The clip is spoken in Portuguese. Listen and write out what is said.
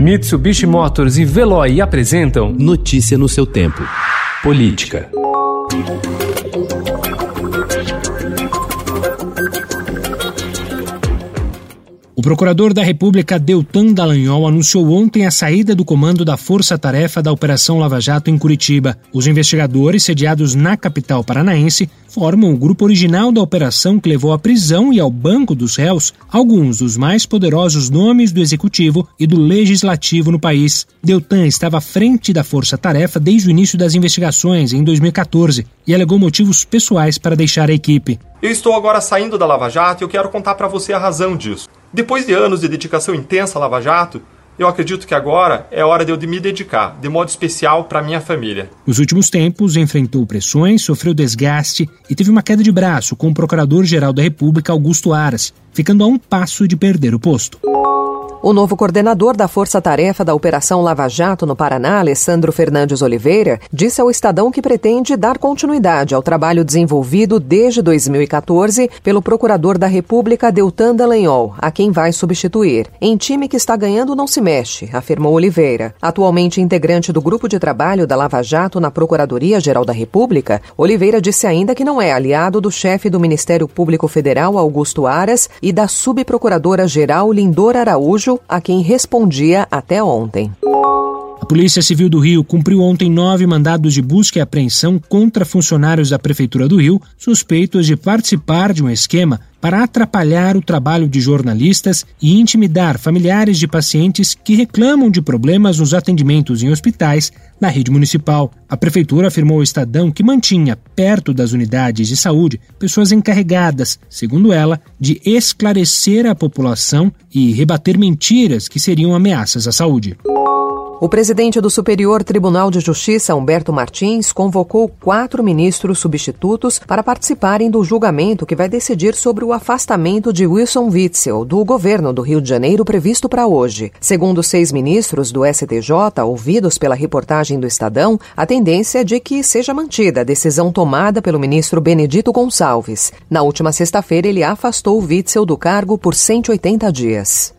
Mitsubishi Motors e Veloy apresentam Notícia no seu tempo. Política. O procurador da República Deltan Dallagnol anunciou ontem a saída do comando da Força Tarefa da Operação Lava Jato em Curitiba. Os investigadores, sediados na capital paranaense, formam o grupo original da operação que levou à prisão e ao banco dos réus alguns dos mais poderosos nomes do executivo e do legislativo no país. Deltan estava à frente da Força Tarefa desde o início das investigações, em 2014, e alegou motivos pessoais para deixar a equipe. Eu estou agora saindo da Lava Jato e eu quero contar para você a razão disso. Depois de anos de dedicação intensa à Lava Jato, eu acredito que agora é hora de eu me dedicar, de modo especial, para minha família. Nos últimos tempos, enfrentou pressões, sofreu desgaste e teve uma queda de braço com o Procurador-Geral da República, Augusto Aras, ficando a um passo de perder o posto. O novo coordenador da Força Tarefa da Operação Lava Jato no Paraná, Alessandro Fernandes Oliveira, disse ao Estadão que pretende dar continuidade ao trabalho desenvolvido desde 2014 pelo procurador da República, Deltan Dallagnol, a quem vai substituir. Em time que está ganhando não se mexe, afirmou Oliveira. Atualmente integrante do grupo de trabalho da Lava Jato na Procuradoria-Geral da República, Oliveira disse ainda que não é aliado do chefe do Ministério Público Federal, Augusto Aras, e da subprocuradora-geral Lindor Araújo, a quem respondia até ontem. A Polícia Civil do Rio cumpriu ontem nove mandados de busca e apreensão contra funcionários da Prefeitura do Rio suspeitos de participar de um esquema para atrapalhar o trabalho de jornalistas e intimidar familiares de pacientes que reclamam de problemas nos atendimentos em hospitais na rede municipal. A prefeitura afirmou ao Estadão que mantinha perto das unidades de saúde pessoas encarregadas, segundo ela, de esclarecer a população e rebater mentiras que seriam ameaças à saúde. O presidente do Superior Tribunal de Justiça, Humberto Martins, convocou quatro ministros substitutos para participarem do julgamento que vai decidir sobre o afastamento de Wilson Witzel do governo do Rio de Janeiro previsto para hoje. Segundo seis ministros do STJ, ouvidos pela reportagem do Estadão, a tendência é de que seja mantida a decisão tomada pelo ministro Benedito Gonçalves. Na última sexta-feira, ele afastou Witzel do cargo por 180 dias.